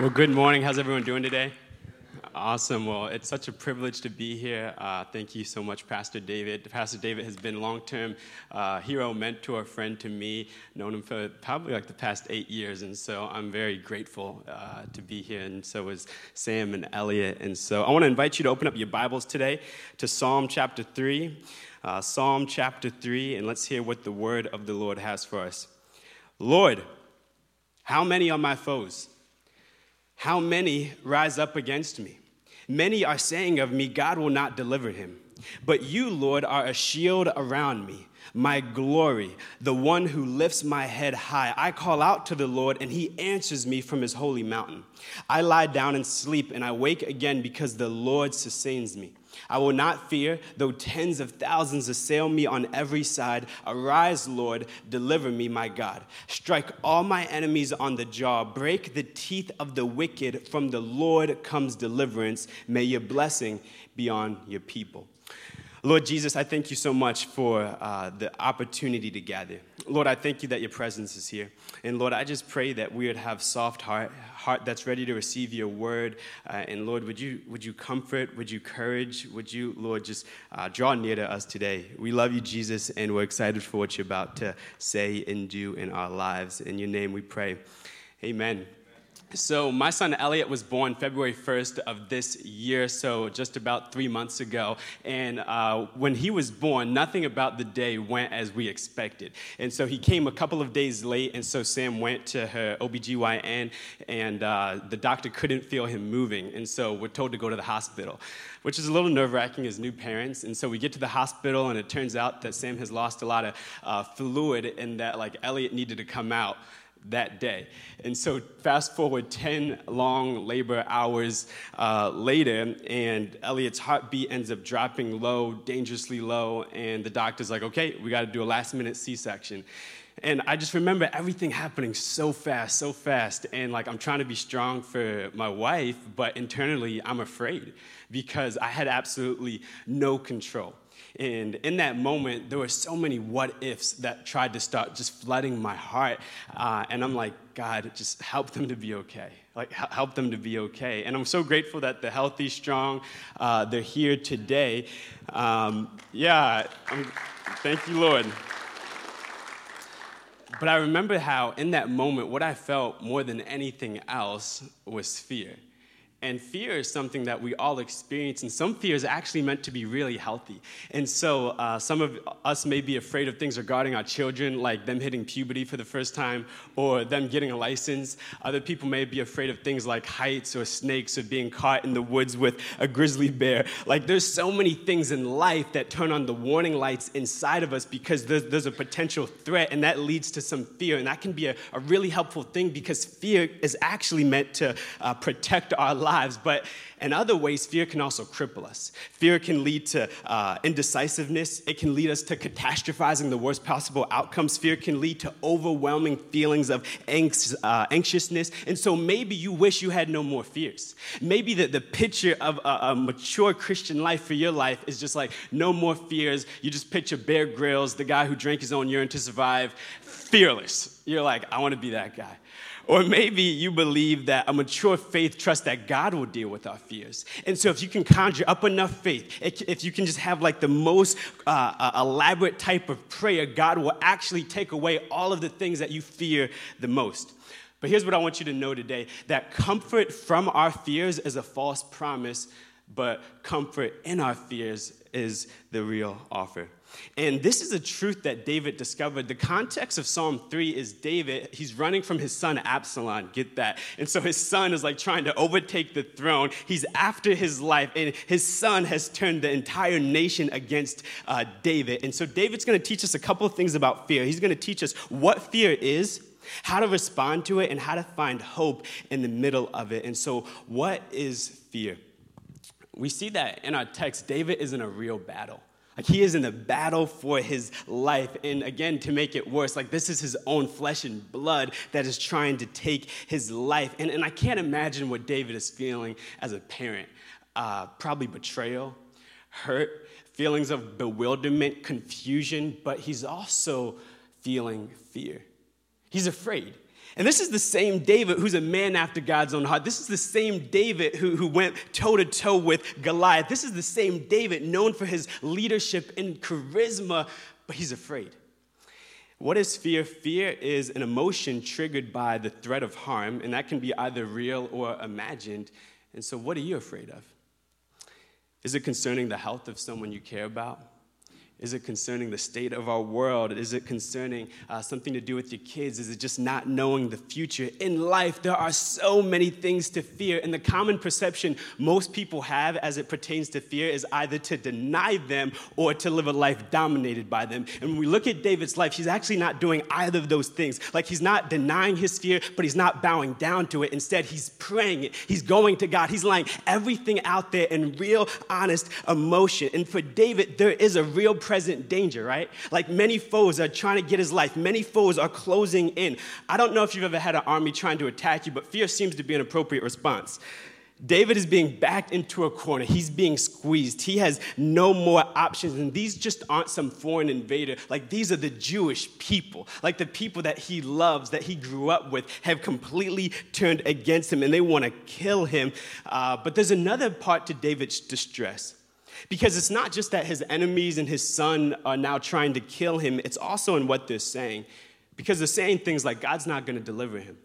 Well, good morning. How's everyone doing today? Awesome. Well, it's such a privilege to be here. Uh, thank you so much, Pastor David. Pastor David has been long-term uh, hero, mentor, friend to me. Known him for probably like the past eight years, and so I'm very grateful uh, to be here. And so is Sam and Elliot. And so I want to invite you to open up your Bibles today to Psalm chapter three. Uh, Psalm chapter three, and let's hear what the word of the Lord has for us. Lord, how many are my foes? How many rise up against me? Many are saying of me, God will not deliver him. But you, Lord, are a shield around me, my glory, the one who lifts my head high. I call out to the Lord, and he answers me from his holy mountain. I lie down and sleep, and I wake again because the Lord sustains me. I will not fear, though tens of thousands assail me on every side. Arise, Lord, deliver me, my God. Strike all my enemies on the jaw, break the teeth of the wicked. From the Lord comes deliverance. May your blessing be on your people. Lord Jesus, I thank you so much for uh, the opportunity to gather. Lord, I thank you that your presence is here. And Lord, I just pray that we would have soft heart, heart that's ready to receive your word. Uh, and Lord, would you, would you comfort, would you courage, would you, Lord, just uh, draw near to us today. We love you, Jesus, and we're excited for what you're about to say and do in our lives. In your name we pray. Amen. So, my son Elliot was born February 1st of this year, so just about three months ago. And uh, when he was born, nothing about the day went as we expected. And so he came a couple of days late, and so Sam went to her OBGYN, and uh, the doctor couldn't feel him moving. And so we're told to go to the hospital, which is a little nerve wracking as new parents. And so we get to the hospital, and it turns out that Sam has lost a lot of uh, fluid, and that like Elliot needed to come out that day. And so, fast forward 10 long labor hours uh, later, and Elliot's heartbeat ends up dropping low, dangerously low, and the doctor's like, okay, we got to do a last minute C section. And I just remember everything happening so fast, so fast. And like, I'm trying to be strong for my wife, but internally, I'm afraid because I had absolutely no control. And in that moment, there were so many what ifs that tried to start just flooding my heart. Uh, and I'm like, God, just help them to be okay. Like, help them to be okay. And I'm so grateful that the healthy, strong, uh, they're here today. Um, yeah, I'm, thank you, Lord. But I remember how, in that moment, what I felt more than anything else was fear. And fear is something that we all experience, and some fear is actually meant to be really healthy. And so, uh, some of us may be afraid of things regarding our children, like them hitting puberty for the first time or them getting a license. Other people may be afraid of things like heights or snakes or being caught in the woods with a grizzly bear. Like, there's so many things in life that turn on the warning lights inside of us because there's, there's a potential threat, and that leads to some fear. And that can be a, a really helpful thing because fear is actually meant to uh, protect our lives lives, but in other ways, fear can also cripple us. Fear can lead to uh, indecisiveness, it can lead us to catastrophizing the worst possible outcomes. Fear can lead to overwhelming feelings of uh, anxiousness. And so maybe you wish you had no more fears. Maybe the, the picture of a, a mature Christian life for your life is just like no more fears. You just picture Bear Grylls, the guy who drank his own urine to survive, fearless. You're like, I want to be that guy. Or maybe you believe that a mature faith trusts that God will deal with our fears. And so, if you can conjure up enough faith, if you can just have like the most uh, uh, elaborate type of prayer, God will actually take away all of the things that you fear the most. But here's what I want you to know today that comfort from our fears is a false promise, but comfort in our fears is the real offer. And this is a truth that David discovered. The context of Psalm 3 is David, he's running from his son Absalom, get that. And so his son is like trying to overtake the throne. He's after his life, and his son has turned the entire nation against uh, David. And so David's gonna teach us a couple of things about fear. He's gonna teach us what fear is, how to respond to it, and how to find hope in the middle of it. And so, what is fear? We see that in our text, David is in a real battle. Like he is in the battle for his life. And again, to make it worse, like this is his own flesh and blood that is trying to take his life. And, and I can't imagine what David is feeling as a parent. Uh, probably betrayal, hurt, feelings of bewilderment, confusion, but he's also feeling fear. He's afraid. And this is the same David who's a man after God's own heart. This is the same David who, who went toe to toe with Goliath. This is the same David known for his leadership and charisma, but he's afraid. What is fear? Fear is an emotion triggered by the threat of harm, and that can be either real or imagined. And so, what are you afraid of? Is it concerning the health of someone you care about? Is it concerning the state of our world? Is it concerning uh, something to do with your kids? Is it just not knowing the future? In life, there are so many things to fear, and the common perception most people have as it pertains to fear is either to deny them or to live a life dominated by them. And when we look at David's life, he's actually not doing either of those things. Like he's not denying his fear, but he's not bowing down to it. Instead, he's praying it. He's going to God. He's laying everything out there in real, honest emotion. And for David, there is a real present danger, right? Like many foes are trying to get his life, many foes are closing in. I don't know if you've ever had an army trying to attack you, but fear seems to be an appropriate response. David is being backed into a corner. He's being squeezed. He has no more options. And these just aren't some foreign invader. Like, these are the Jewish people. Like, the people that he loves, that he grew up with, have completely turned against him and they want to kill him. Uh, but there's another part to David's distress. Because it's not just that his enemies and his son are now trying to kill him, it's also in what they're saying. Because they're saying things like, God's not going to deliver him.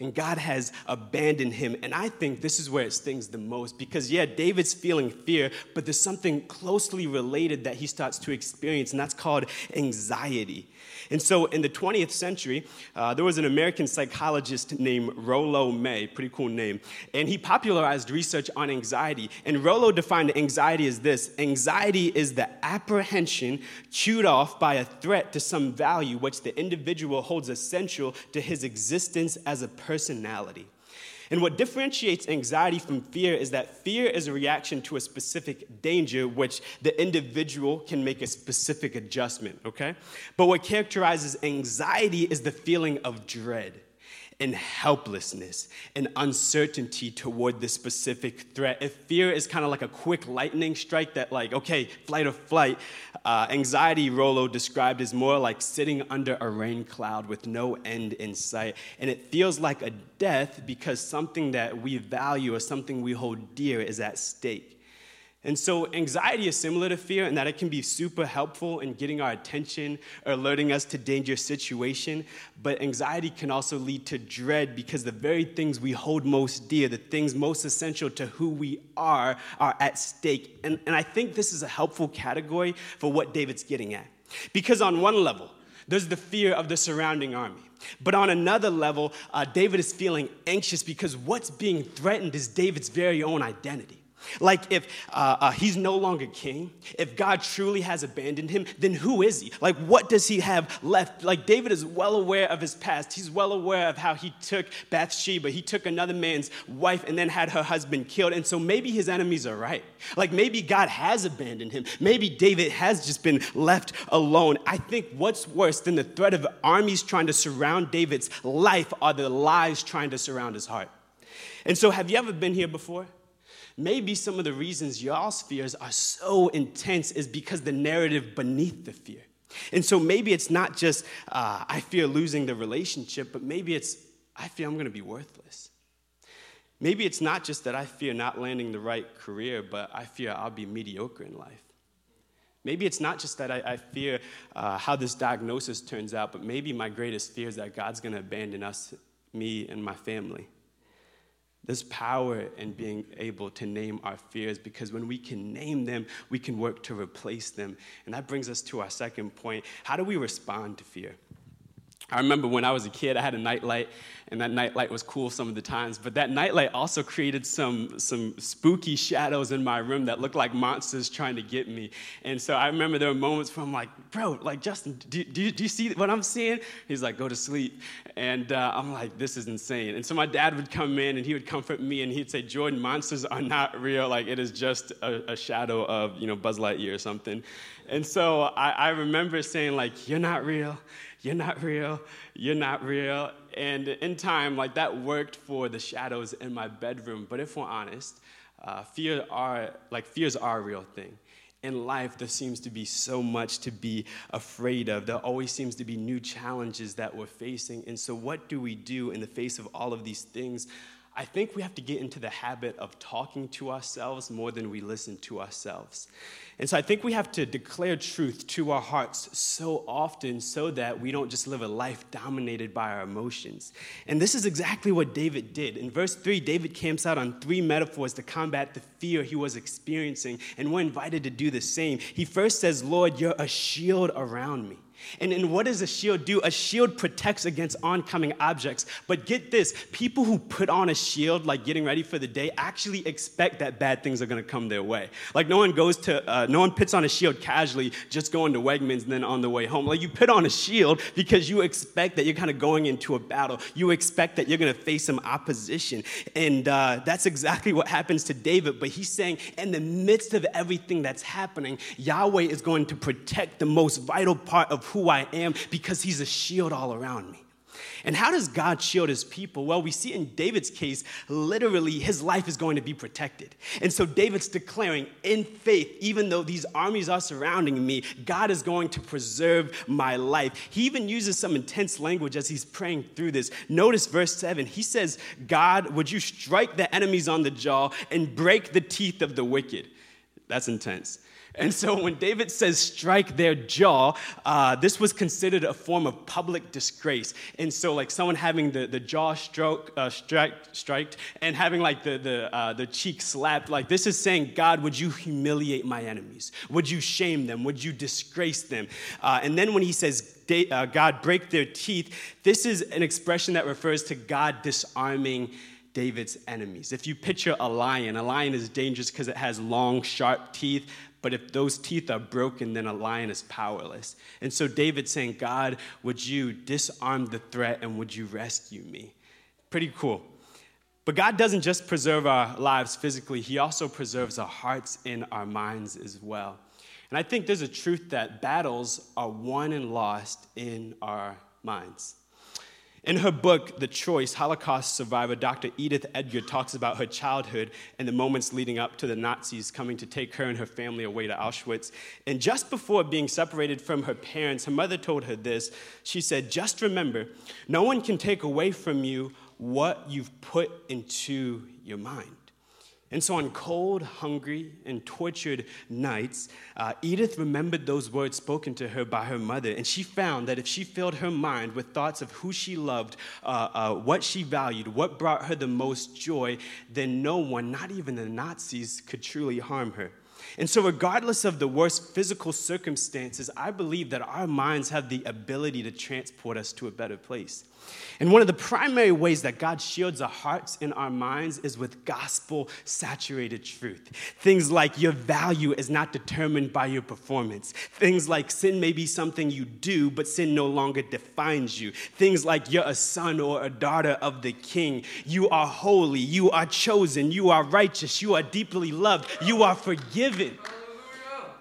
And God has abandoned him. And I think this is where it stings the most because, yeah, David's feeling fear, but there's something closely related that he starts to experience, and that's called anxiety. And so in the 20th century, uh, there was an American psychologist named Rollo May, pretty cool name, and he popularized research on anxiety. And Rollo defined anxiety as this anxiety is the apprehension cued off by a threat to some value which the individual holds essential to his existence as a personality. And what differentiates anxiety from fear is that fear is a reaction to a specific danger, which the individual can make a specific adjustment, okay? But what characterizes anxiety is the feeling of dread and helplessness and uncertainty toward this specific threat. If fear is kind of like a quick lightning strike that, like, okay, flight or flight, uh, anxiety, Rollo described as more like sitting under a rain cloud with no end in sight. And it feels like a death because something that we value or something we hold dear is at stake. And so, anxiety is similar to fear in that it can be super helpful in getting our attention or alerting us to dangerous situation. But anxiety can also lead to dread because the very things we hold most dear, the things most essential to who we are, are at stake. And, and I think this is a helpful category for what David's getting at. Because on one level, there's the fear of the surrounding army. But on another level, uh, David is feeling anxious because what's being threatened is David's very own identity. Like, if uh, uh, he's no longer king, if God truly has abandoned him, then who is he? Like, what does he have left? Like, David is well aware of his past. He's well aware of how he took Bathsheba. He took another man's wife and then had her husband killed. And so maybe his enemies are right. Like, maybe God has abandoned him. Maybe David has just been left alone. I think what's worse than the threat of armies trying to surround David's life are the lies trying to surround his heart. And so, have you ever been here before? Maybe some of the reasons y'all's fears are so intense is because the narrative beneath the fear. And so maybe it's not just, uh, I fear losing the relationship, but maybe it's, I fear I'm to be worthless. Maybe it's not just that I fear not landing the right career, but I fear I'll be mediocre in life. Maybe it's not just that I, I fear uh, how this diagnosis turns out, but maybe my greatest fear is that God's going to abandon us, me, and my family. There's power in being able to name our fears because when we can name them, we can work to replace them. And that brings us to our second point. How do we respond to fear? I remember when I was a kid, I had a nightlight, and that nightlight was cool some of the times. But that nightlight also created some, some spooky shadows in my room that looked like monsters trying to get me. And so I remember there were moments where I'm like, bro, like, Justin, do, do, do you see what I'm seeing? He's like, go to sleep. And uh, I'm like, this is insane. And so my dad would come in and he would comfort me and he'd say, Jordan, monsters are not real. Like, it is just a, a shadow of, you know, Buzz Lightyear or something. And so I, I remember saying, like, you're not real you're not real, you're not real. And in time, like that worked for the shadows in my bedroom. But if we're honest, uh, fear are like fears are a real thing. in life, there seems to be so much to be afraid of. There always seems to be new challenges that we're facing. And so, what do we do in the face of all of these things? I think we have to get into the habit of talking to ourselves more than we listen to ourselves. And so I think we have to declare truth to our hearts so often so that we don't just live a life dominated by our emotions. And this is exactly what David did. In verse 3, David camps out on three metaphors to combat the fear he was experiencing, and we're invited to do the same. He first says, Lord, you're a shield around me. And, and what does a shield do? A shield protects against oncoming objects. But get this people who put on a shield, like getting ready for the day, actually expect that bad things are going to come their way. Like no one goes to, uh, no one puts on a shield casually, just going to Wegmans and then on the way home. Like you put on a shield because you expect that you're kind of going into a battle. You expect that you're going to face some opposition. And uh, that's exactly what happens to David. But he's saying, in the midst of everything that's happening, Yahweh is going to protect the most vital part of who I am because he's a shield all around me. And how does God shield his people? Well, we see in David's case, literally, his life is going to be protected. And so David's declaring in faith, even though these armies are surrounding me, God is going to preserve my life. He even uses some intense language as he's praying through this. Notice verse 7. He says, God, would you strike the enemies on the jaw and break the teeth of the wicked? That's intense. And so when David says strike their jaw, uh, this was considered a form of public disgrace. And so, like someone having the, the jaw stroke, uh, striked and having like the, the, uh, the cheek slapped, like this is saying, God, would you humiliate my enemies? Would you shame them? Would you disgrace them? Uh, and then when he says, uh, God, break their teeth, this is an expression that refers to God disarming David's enemies. If you picture a lion, a lion is dangerous because it has long, sharp teeth, but if those teeth are broken, then a lion is powerless. And so David's saying, God, would you disarm the threat and would you rescue me? Pretty cool. But God doesn't just preserve our lives physically, He also preserves our hearts and our minds as well. And I think there's a truth that battles are won and lost in our minds. In her book, The Choice, Holocaust survivor Dr. Edith Eger talks about her childhood and the moments leading up to the Nazis coming to take her and her family away to Auschwitz. And just before being separated from her parents, her mother told her this. She said, Just remember, no one can take away from you what you've put into your mind. And so, on cold, hungry, and tortured nights, uh, Edith remembered those words spoken to her by her mother. And she found that if she filled her mind with thoughts of who she loved, uh, uh, what she valued, what brought her the most joy, then no one, not even the Nazis, could truly harm her. And so, regardless of the worst physical circumstances, I believe that our minds have the ability to transport us to a better place. And one of the primary ways that God shields our hearts and our minds is with gospel saturated truth. Things like your value is not determined by your performance. Things like sin may be something you do, but sin no longer defines you. Things like you're a son or a daughter of the king. You are holy. You are chosen. You are righteous. You are deeply loved. You are forgiven.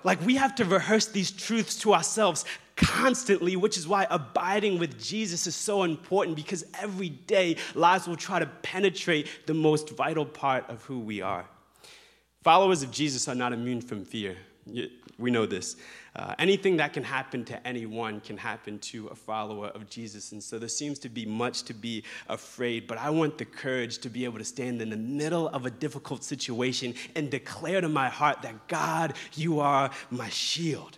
Like we have to rehearse these truths to ourselves constantly, which is why abiding with Jesus is so important because every day lives will try to penetrate the most vital part of who we are. Followers of Jesus are not immune from fear. We know this. Uh, anything that can happen to anyone can happen to a follower of Jesus. And so there seems to be much to be afraid, but I want the courage to be able to stand in the middle of a difficult situation and declare to my heart that God, you are my shield.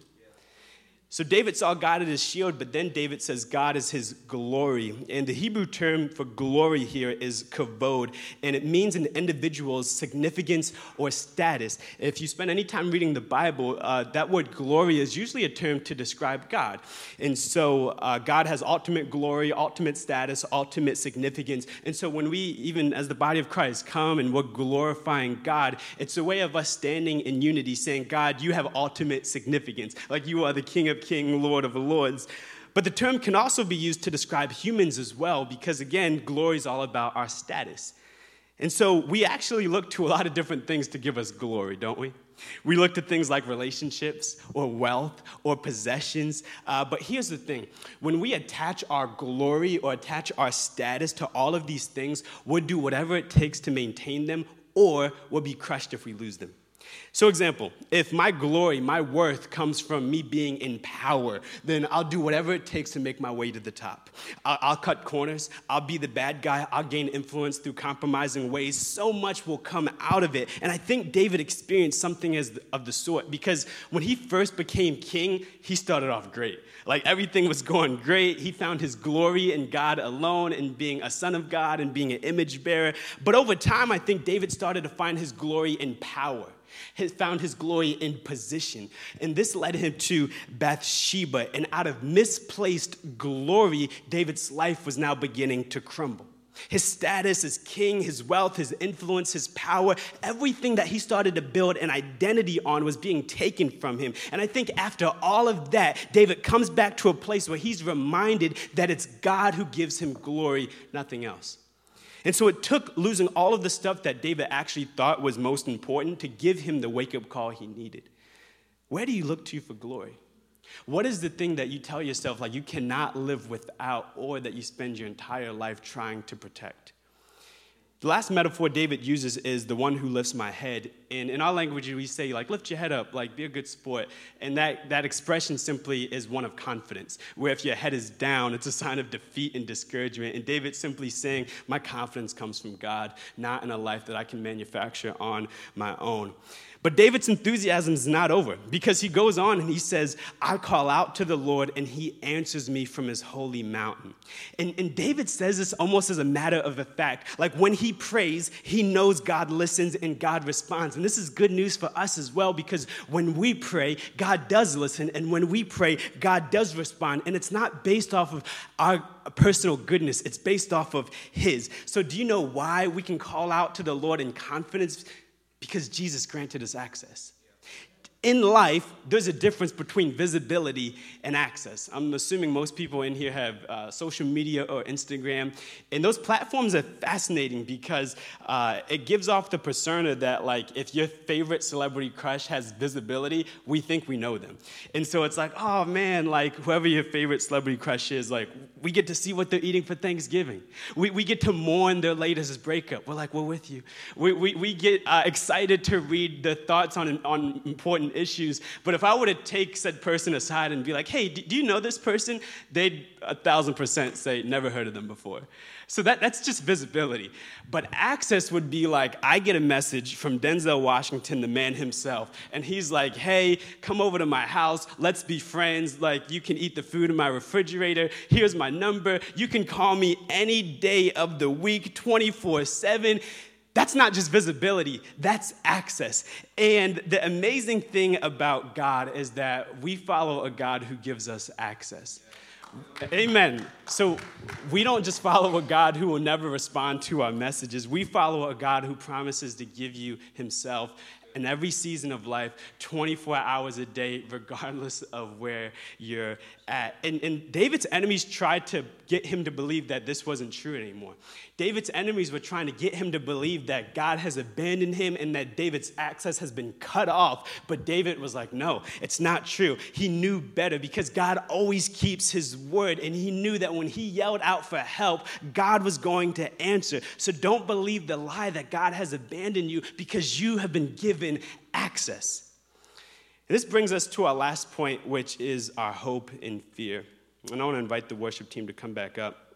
So David saw God as his shield, but then David says God is his glory. And the Hebrew term for glory here is kavod, and it means an individual's significance or status. If you spend any time reading the Bible, uh, that word glory is usually a term to describe God. And so uh, God has ultimate glory, ultimate status, ultimate significance. And so when we, even as the body of Christ, come and we're glorifying God, it's a way of us standing in unity, saying, God, you have ultimate significance. Like you are the King of King, Lord of Lords. But the term can also be used to describe humans as well, because again, glory is all about our status. And so we actually look to a lot of different things to give us glory, don't we? We look to things like relationships or wealth or possessions. Uh, but here's the thing when we attach our glory or attach our status to all of these things, we'll do whatever it takes to maintain them or we'll be crushed if we lose them. So, example, if my glory, my worth comes from me being in power, then I'll do whatever it takes to make my way to the top. I'll, I'll, cut corners, I'll be the bad guy, I'll gain influence through compromising ways. So much will come out of it. And I think David experienced something as, of the sort because when he first became king, he started off great. Like everything was going great. He found his glory in God alone and being a son of God and being an image bearer. But over time, I think David started to find his glory in power has found his glory in position. And this led him to Bathsheba. And out of misplaced glory, David's life was now beginning to crumble. His status as king, his wealth, his influence, his power, everything that he started to build an identity on was being taken from him. And I think after all of that, David comes back to a place where he's reminded that it's God who gives him glory, nothing else. And so it took losing all of the stuff that David actually thought was most important to give him the wake up call he needed. Where do you look to for glory? What is the thing that you tell yourself like you cannot live without or that you spend your entire life trying to protect? The last metaphor David uses is the one who lifts my head. And in our language, we say, like, lift your head up, like, be a good sport. And that, that expression simply is one of confidence, where if your head is down, it's a sign of defeat and discouragement. And David's simply saying, my confidence comes from God, not in a life that I can manufacture on my own. But David's enthusiasm is not over because he goes on and he says, I call out to the Lord and he answers me from his holy mountain. And, and David says this almost as a matter of a fact. Like when he prays, he knows God listens and God responds. And this is good news for us as well because when we pray, God does listen. And when we pray, God does respond. And it's not based off of our personal goodness, it's based off of his. So, do you know why we can call out to the Lord in confidence? Because Jesus granted us access in life, there's a difference between visibility and access. I'm assuming most people in here have uh, social media or Instagram, and those platforms are fascinating because uh, it gives off the persona that, like, if your favorite celebrity crush has visibility, we think we know them. And so it's like, oh man, like, whoever your favorite celebrity crush is, like, we get to see what they're eating for Thanksgiving. We, we get to mourn their latest breakup. We're like, we're with you. We, we, we get uh, excited to read the thoughts on, on important issues. But if I were to take said person aside and be like, hey, do you know this person? They'd a thousand percent say, never heard of them before. So that, that's just visibility. But access would be like, I get a message from Denzel Washington, the man himself, and he's like, hey, come over to my house. Let's be friends. Like, you can eat the food in my refrigerator. Here's my number. You can call me any day of the week, 24 7. That's not just visibility, that's access. And the amazing thing about God is that we follow a God who gives us access. Amen. So we don't just follow a God who will never respond to our messages. We follow a God who promises to give you himself in every season of life, 24 hours a day, regardless of where you're at. And, and David's enemies tried to get him to believe that this wasn't true anymore. David's enemies were trying to get him to believe that God has abandoned him and that David's access has been cut off. But David was like, no, it's not true. He knew better because God always keeps his word. And he knew that when he yelled out for help, God was going to answer. So don't believe the lie that God has abandoned you because you have been given access. And this brings us to our last point, which is our hope and fear. And I want to invite the worship team to come back up.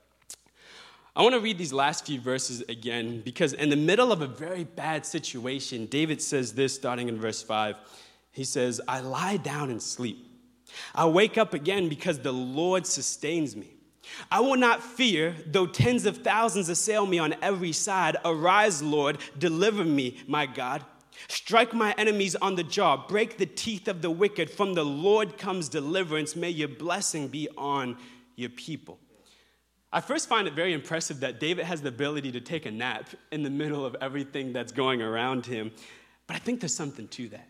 I want to read these last few verses again because, in the middle of a very bad situation, David says this starting in verse 5. He says, I lie down and sleep. I wake up again because the Lord sustains me. I will not fear, though tens of thousands assail me on every side. Arise, Lord, deliver me, my God. Strike my enemies on the jaw, break the teeth of the wicked. From the Lord comes deliverance. May your blessing be on your people. I first find it very impressive that David has the ability to take a nap in the middle of everything that's going around him. But I think there's something to that.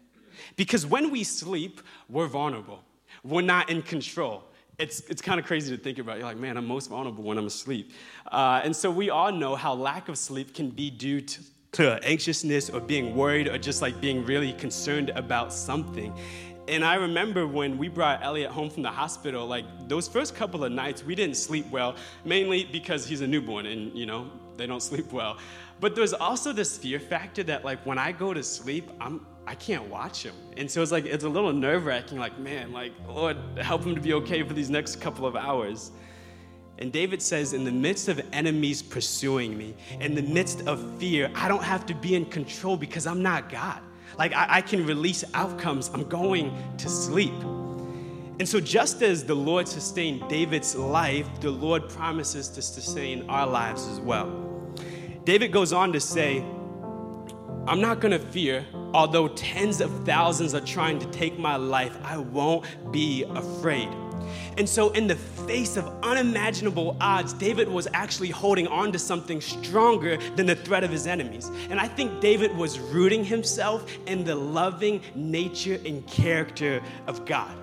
Because when we sleep, we're vulnerable, we're not in control. It's, it's kind of crazy to think about. You're like, man, I'm most vulnerable when I'm asleep. Uh, and so we all know how lack of sleep can be due to, to anxiousness or being worried or just like being really concerned about something. And I remember when we brought Elliot home from the hospital, like those first couple of nights, we didn't sleep well, mainly because he's a newborn and, you know, they don't sleep well. But there's also this fear factor that like when I go to sleep, I'm I can't watch him. And so it's like it's a little nerve-wracking, like, man, like, Lord, help him to be okay for these next couple of hours. And David says, in the midst of enemies pursuing me, in the midst of fear, I don't have to be in control because I'm not God. Like, I, I can release outcomes. I'm going to sleep. And so, just as the Lord sustained David's life, the Lord promises to sustain our lives as well. David goes on to say, I'm not gonna fear, although tens of thousands are trying to take my life, I won't be afraid. And so, in the face of unimaginable odds, David was actually holding on to something stronger than the threat of his enemies. And I think David was rooting himself in the loving nature and character of God.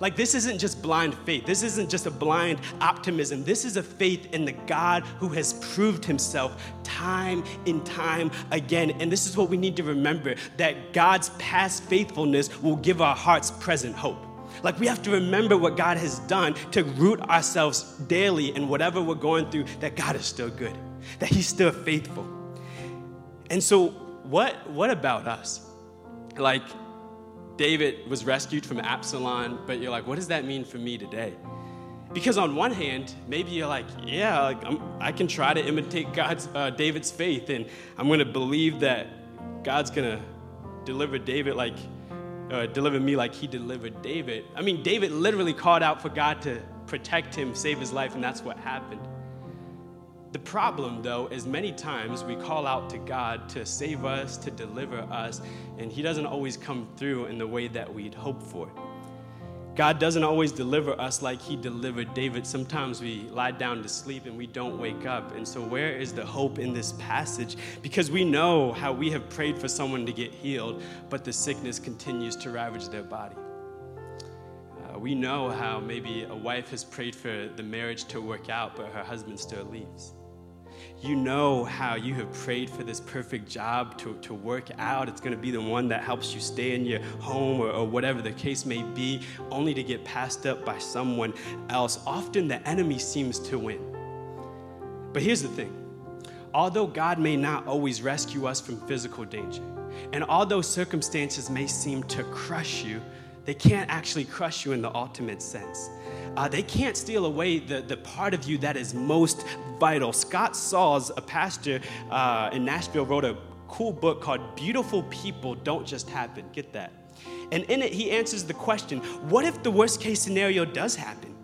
Like, this isn't just blind faith. This isn't just a blind optimism. This is a faith in the God who has proved himself time and time again. And this is what we need to remember that God's past faithfulness will give our hearts present hope. Like, we have to remember what God has done to root ourselves daily in whatever we're going through, that God is still good, that He's still faithful. And so, what, what about us? Like, David was rescued from Absalom, but you're like, what does that mean for me today? Because on one hand, maybe you're like, yeah, like i can try to imitate God's uh, David's faith, and I'm going to believe that God's going to deliver David like uh, deliver me like He delivered David. I mean, David literally called out for God to protect him, save his life, and that's what happened. The problem, though, is many times we call out to God to save us, to deliver us, and He doesn't always come through in the way that we'd hope for. God doesn't always deliver us like He delivered David. Sometimes we lie down to sleep and we don't wake up. And so, where is the hope in this passage? Because we know how we have prayed for someone to get healed, but the sickness continues to ravage their body. Uh, we know how maybe a wife has prayed for the marriage to work out, but her husband still leaves you know how you have prayed for this perfect job to, to work out. It's going to be the one that helps you stay in your home or, or whatever the case may be, only to get passed up by someone else. Often the enemy seems to win. But here's the thing although God may not always rescue us from physical danger, and although circumstances may seem to crush you, they can't actually crush you in the ultimate sense uh, they can't steal away the, the part of you that is most vital. Scott Sauls, a pastor uh, in Nashville, wrote a cool book called Beautiful People Don't Just Happen. Get that. And in it, he answers the question what if the worst case scenario does happen?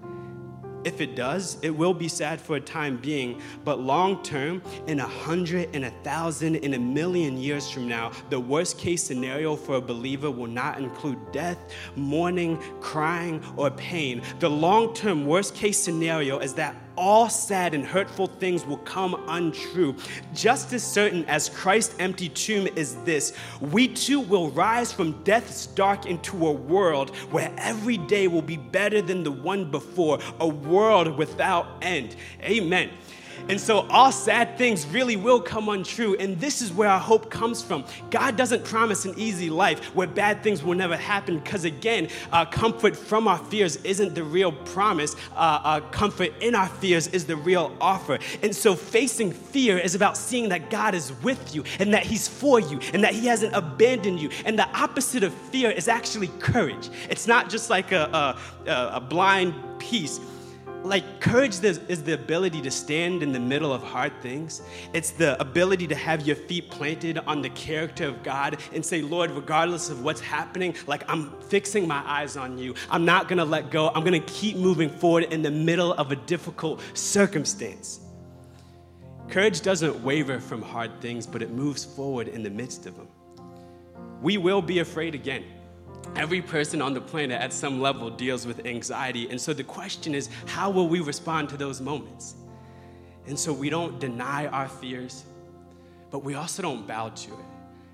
If it does, it will be sad for a time being, but long term, in a hundred, in a thousand, in a million years from now, the worst case scenario for a believer will not include death, mourning, crying, or pain. The long term worst case scenario is that all sad and hurtful things will come untrue. Just as certain as Christ's empty tomb is this, we too will rise from death's dark into a world where every day will be better than the one before, a world without end. Amen. And so all sad things really will come untrue. And this is where our hope comes from. God doesn't promise an easy life where bad things will never happen, because again, uh, comfort from our fears isn't the real promise. Uh, uh, comfort in our fears is the real offer. And so facing fear is about seeing that God is with you and that He's for you and that He hasn't abandoned you. And the opposite of fear is actually courage. It's not just like a, a, a blind peace like courage is the ability to stand in the middle of hard things. It's the ability to have your feet planted on the character of God and say, Lord, regardless of what's happening, like I'm fixing my eyes on you. I'm not gonna let go. I'm gonna keep moving forward in the middle of a difficult circumstance. Courage doesn't waver from hard things, but it moves forward in the midst of them. We will be afraid again. Every person on the planet at some level deals with anxiety. And so the question is, how will we respond to those moments? And so we don't deny our fears, but we also don't bow to it.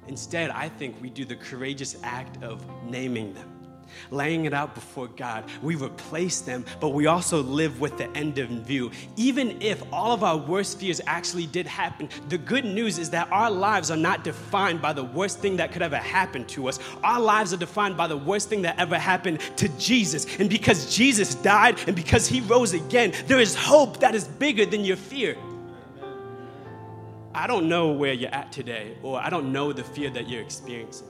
Instead, I think we do the courageous act of naming them laying it out before God. We replace them, but we also live with the end in view. Even if all of our worst fears actually did happen, the good news is that our lives are not defined by the worst thing that could ever happen to us. Our lives are defined by the worst thing that ever happened to Jesus. And because Jesus died and because he rose again, there is hope that is bigger than your fear. I don't know where you're at today, or I don't know the fear that you're experiencing.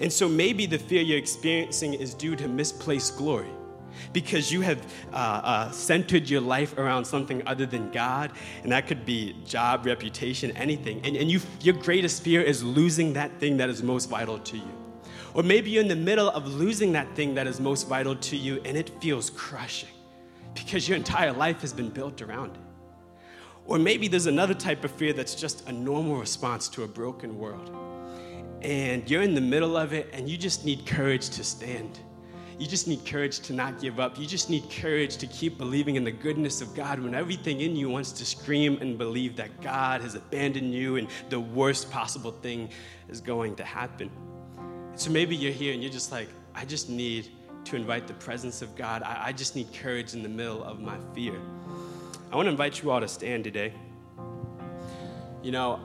And so maybe the fear you're experiencing is due to misplaced glory because you have uh, uh, centered your life around something other than God, and that could be job, reputation, anything. And, and you, your greatest fear is losing that thing that is most vital to you. Or maybe you're in the middle of losing that thing that is most vital to you, and it feels crushing because your entire life has been built around it. Or maybe there's another type of fear that's just a normal response to a broken world. And you're in the middle of it, and you just need courage to stand you just need courage to not give up. You just need courage to keep believing in the goodness of God when everything in you wants to scream and believe that God has abandoned you and the worst possible thing is going to happen. So maybe you're here and you're just like, I just need to invite the presence of God. I, I just need courage in the middle of my fear. I want to invite you all to stand today. You know,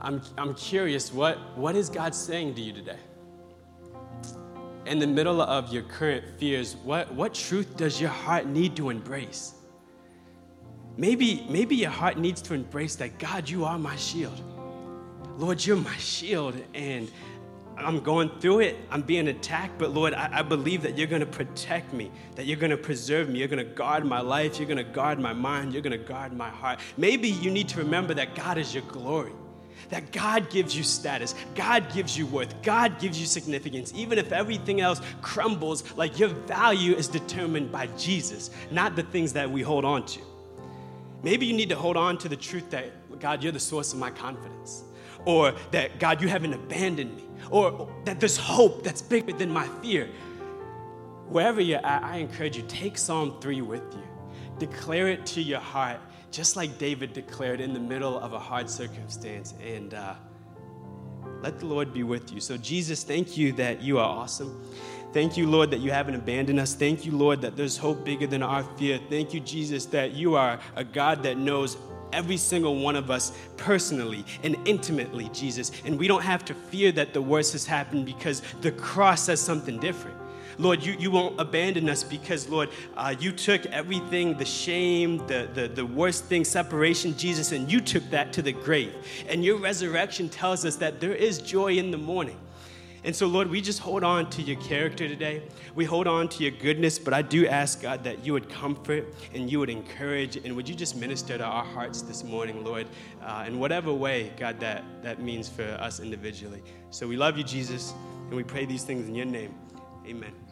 I'm, I'm curious, what, what is God saying to you today? in the middle of your current fears, what, what truth does your heart need to embrace? Maybe, maybe your heart needs to embrace that God, you are my shield. Lord, you're my shield, and I'm going through it. I'm being attacked, but Lord, I, I believe that you're going to protect me, that you're going to preserve me, you're going to guard my life, you're going to guard my mind, you're going to guard my heart. Maybe you need to remember that God is your glory that God gives you status, God gives you worth, God gives you significance, even if everything else crumbles, like your value is determined by Jesus, not the things that we hold on to. Maybe you need to hold on to the truth that, God, you're the source of my confidence, or that, God, you haven't abandoned me, or that there's hope that's bigger than my fear. Wherever you're at, I encourage you, take Psalm 3 with you. Declare it to your heart just like David declared in the middle of a hard circumstance. And uh, let the Lord be with you. So, Jesus, thank you that you are awesome. Thank you, Lord, that you haven't abandoned us. Thank you, Lord, that there's hope bigger than our fear. Thank you, Jesus, that you are a God that knows every single one of us personally and intimately, Jesus. And we don't have to fear that the worst has happened because the cross says something different. Lord, you, you won't abandon us because, Lord, uh, you took everything, the shame, the, the, the worst thing, separation, Jesus, and you took that to the grave. And your resurrection tells us that there is joy in the morning. And so, Lord, we just hold on to your character today. We hold on to your goodness, but I do ask, God, that you would comfort and you would encourage, and would you just minister to our hearts this morning, Lord, uh, in whatever way, God, that, that means for us individually. So we love you, Jesus, and we pray these things in your name. Amen.